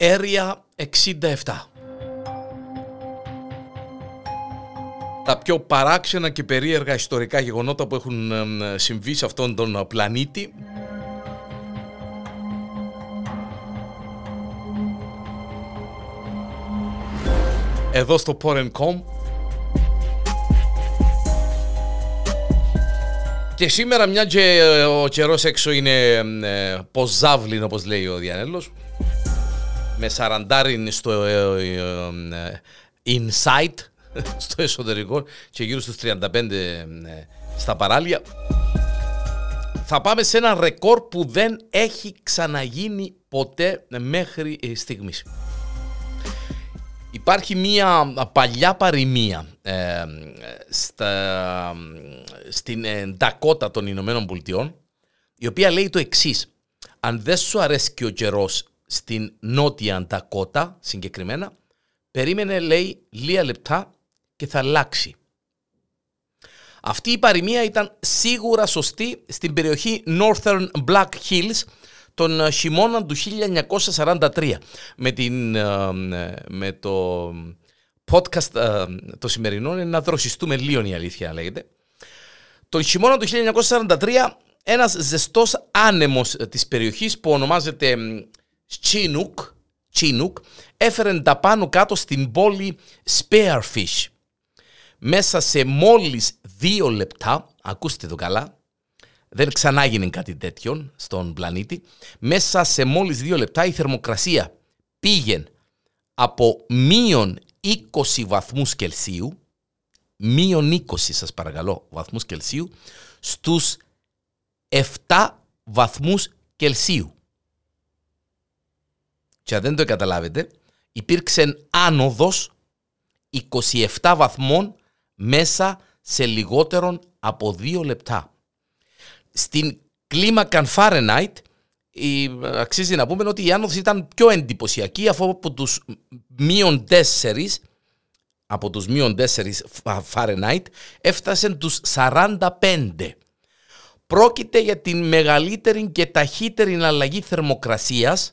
Area 67. Τα πιο παράξενα και περίεργα ιστορικά γεγονότα που έχουν συμβεί σε αυτόν τον πλανήτη εδώ στο Porn.com Και σήμερα μια και ε, ο καιρός έξω είναι ε, ποζάβλιν όπως λέει ο Διανέλος με σαραντάριν στο ε, ε, inside στο εσωτερικό και γύρω στους 35 στα παράλια θα πάμε σε ένα ρεκόρ που δεν έχει ξαναγίνει ποτέ μέχρι στιγμής. Υπάρχει μία παλιά παροιμία ε, στα, στην Ντακότα των Ηνωμένων Πολιτειών η οποία λέει το εξής. Αν δεν σου αρέσει και ο καιρός στην νότια Ντακότα συγκεκριμένα περίμενε λέει λίγα λεπτά και θα αλλάξει. Αυτή η παροιμία ήταν σίγουρα σωστή στην περιοχή Northern Black Hills τον ε, χειμώνα του 1943 με, την, ε, με το podcast ε, το σημερινό είναι να δροσιστούμε λίγο η αλήθεια λέγεται. Τον χειμώνα του 1943 ένας ζεστός άνεμος της περιοχής που ονομάζεται Chinook, Chinook έφερε τα πάνω κάτω στην πόλη Spearfish. Μέσα σε μόλις δύο λεπτά, ακούστε το καλά, δεν ξανάγινε κάτι τέτοιο στον πλανήτη. Μέσα σε μόλις δύο λεπτά η θερμοκρασία πήγε από μείον 20 βαθμούς Κελσίου, μείον 20 σας παρακαλώ βαθμούς Κελσίου, στους 7 βαθμούς Κελσίου. Και αν δεν το καταλάβετε, υπήρξε άνοδος 27 βαθμών μέσα σε λιγότερον από δύο λεπτά. Στην κλίμακα Fahrenheit αξίζει να πούμε ότι η άνοδος ήταν πιο εντυπωσιακή αφού από τους μείον 4 από τους μείον 4 Fahrenheit έφτασε τους 45. Πρόκειται για την μεγαλύτερη και ταχύτερη αλλαγή θερμοκρασίας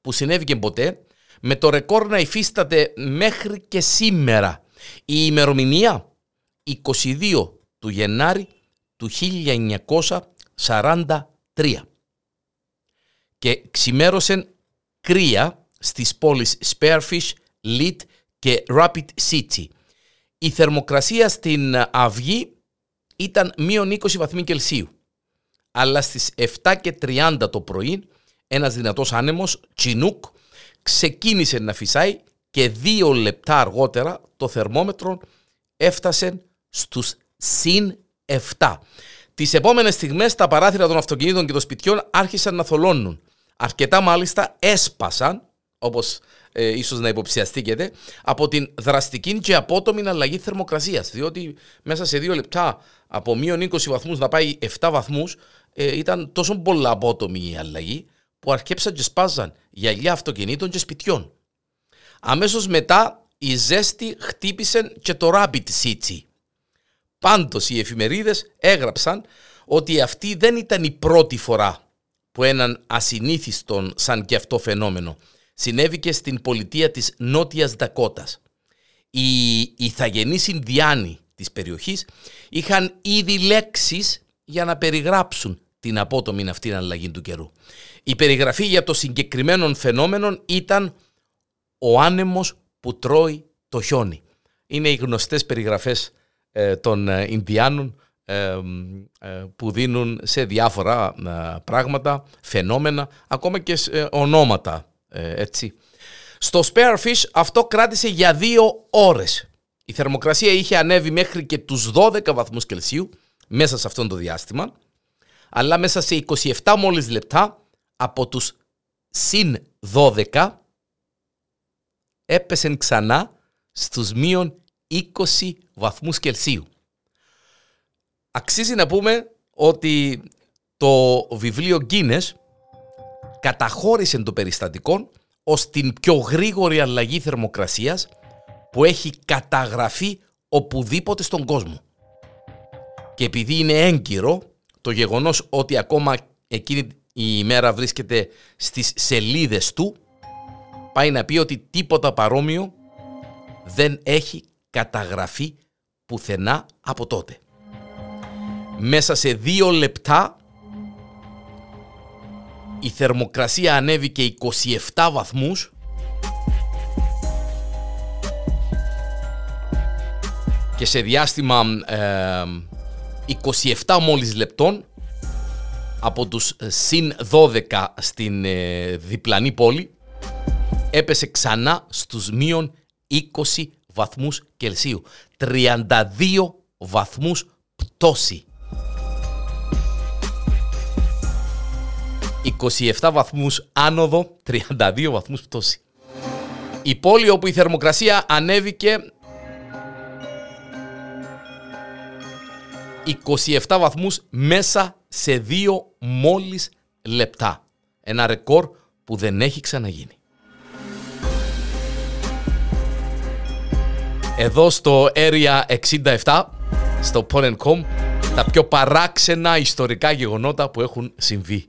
που συνέβηκε ποτέ με το ρεκόρ να υφίσταται μέχρι και σήμερα. Η ημερομηνία 22 του Γενάρη του 1943 και ξημέρωσε κρύα στις πόλεις Spearfish, Lead και Rapid City. Η θερμοκρασία στην αυγή ήταν μείον 20 βαθμοί Κελσίου. Αλλά στις 7 και 30 το πρωί ένας δυνατός άνεμος, Τσινούκ, ξεκίνησε να φυσάει και δύο λεπτά αργότερα το θερμόμετρο έφτασε στους συν 7. Τις επόμενες στιγμές τα παράθυρα των αυτοκινήτων και των σπιτιών άρχισαν να θολώνουν. Αρκετά μάλιστα έσπασαν, όπως ε, ίσως να υποψιαστήκετε, από την δραστική και απότομη αλλαγή θερμοκρασίας. Διότι μέσα σε δύο λεπτά από μείον 20 βαθμούς να πάει 7 βαθμούς ε, ήταν τόσο πολλά απότομη η αλλαγή που αρκέψαν και σπάζαν γυαλιά αυτοκινήτων και σπιτιών. Αμέσως μετά η ζέστη χτύπησε και το Rapid City Πάντως οι εφημερίδες έγραψαν ότι αυτή δεν ήταν η πρώτη φορά που έναν ασυνήθιστον σαν και αυτό φαινόμενο συνέβη και στην πολιτεία της Νότιας Δακότας. Οι ηθαγενείς Ινδιάνοι της περιοχής είχαν ήδη λέξεις για να περιγράψουν την απότομη αυτήν αλλαγή του καιρού. Η περιγραφή για το συγκεκριμένο φαινόμενο ήταν ο άνεμος που τρώει το χιόνι. Είναι οι γνωστές περιγραφές ε, των ε, Ινδιάνων ε, που δίνουν σε διάφορα πράγματα, φαινόμενα, ακόμα και ονόματα έτσι. Στο Spearfish αυτό κράτησε για δύο ώρες. Η θερμοκρασία είχε ανέβει μέχρι και τους 12 βαθμούς Κελσίου μέσα σε αυτό το διάστημα, αλλά μέσα σε 27 μόλις λεπτά από τους συν 12 έπεσε ξανά στους μείον 20 βαθμούς Κελσίου. Αξίζει να πούμε ότι το βιβλίο Guinness καταχώρησε το περιστατικό ως την πιο γρήγορη αλλαγή θερμοκρασίας που έχει καταγραφεί οπουδήποτε στον κόσμο. Και επειδή είναι έγκυρο το γεγονός ότι ακόμα εκείνη η ημέρα βρίσκεται στις σελίδες του πάει να πει ότι τίποτα παρόμοιο δεν έχει καταγραφεί πουθενά από τότε. Μέσα σε δύο λεπτά η θερμοκρασία ανέβηκε 27 βαθμούς και σε διάστημα 27 μόλις λεπτών από τους συν 12 στην ε, διπλανή πόλη έπεσε ξανά στους μείον 20 βαθμούς Κελσίου. 32 βαθμούς πτώση. 27 βαθμούς άνοδο, 32 βαθμούς πτώση. Η πόλη όπου η θερμοκρασία ανέβηκε 27 βαθμούς μέσα σε δύο μόλις λεπτά. Ένα ρεκόρ που δεν έχει ξαναγίνει. Εδώ στο Area 67, στο Porn.com, τα πιο παράξενα ιστορικά γεγονότα που έχουν συμβεί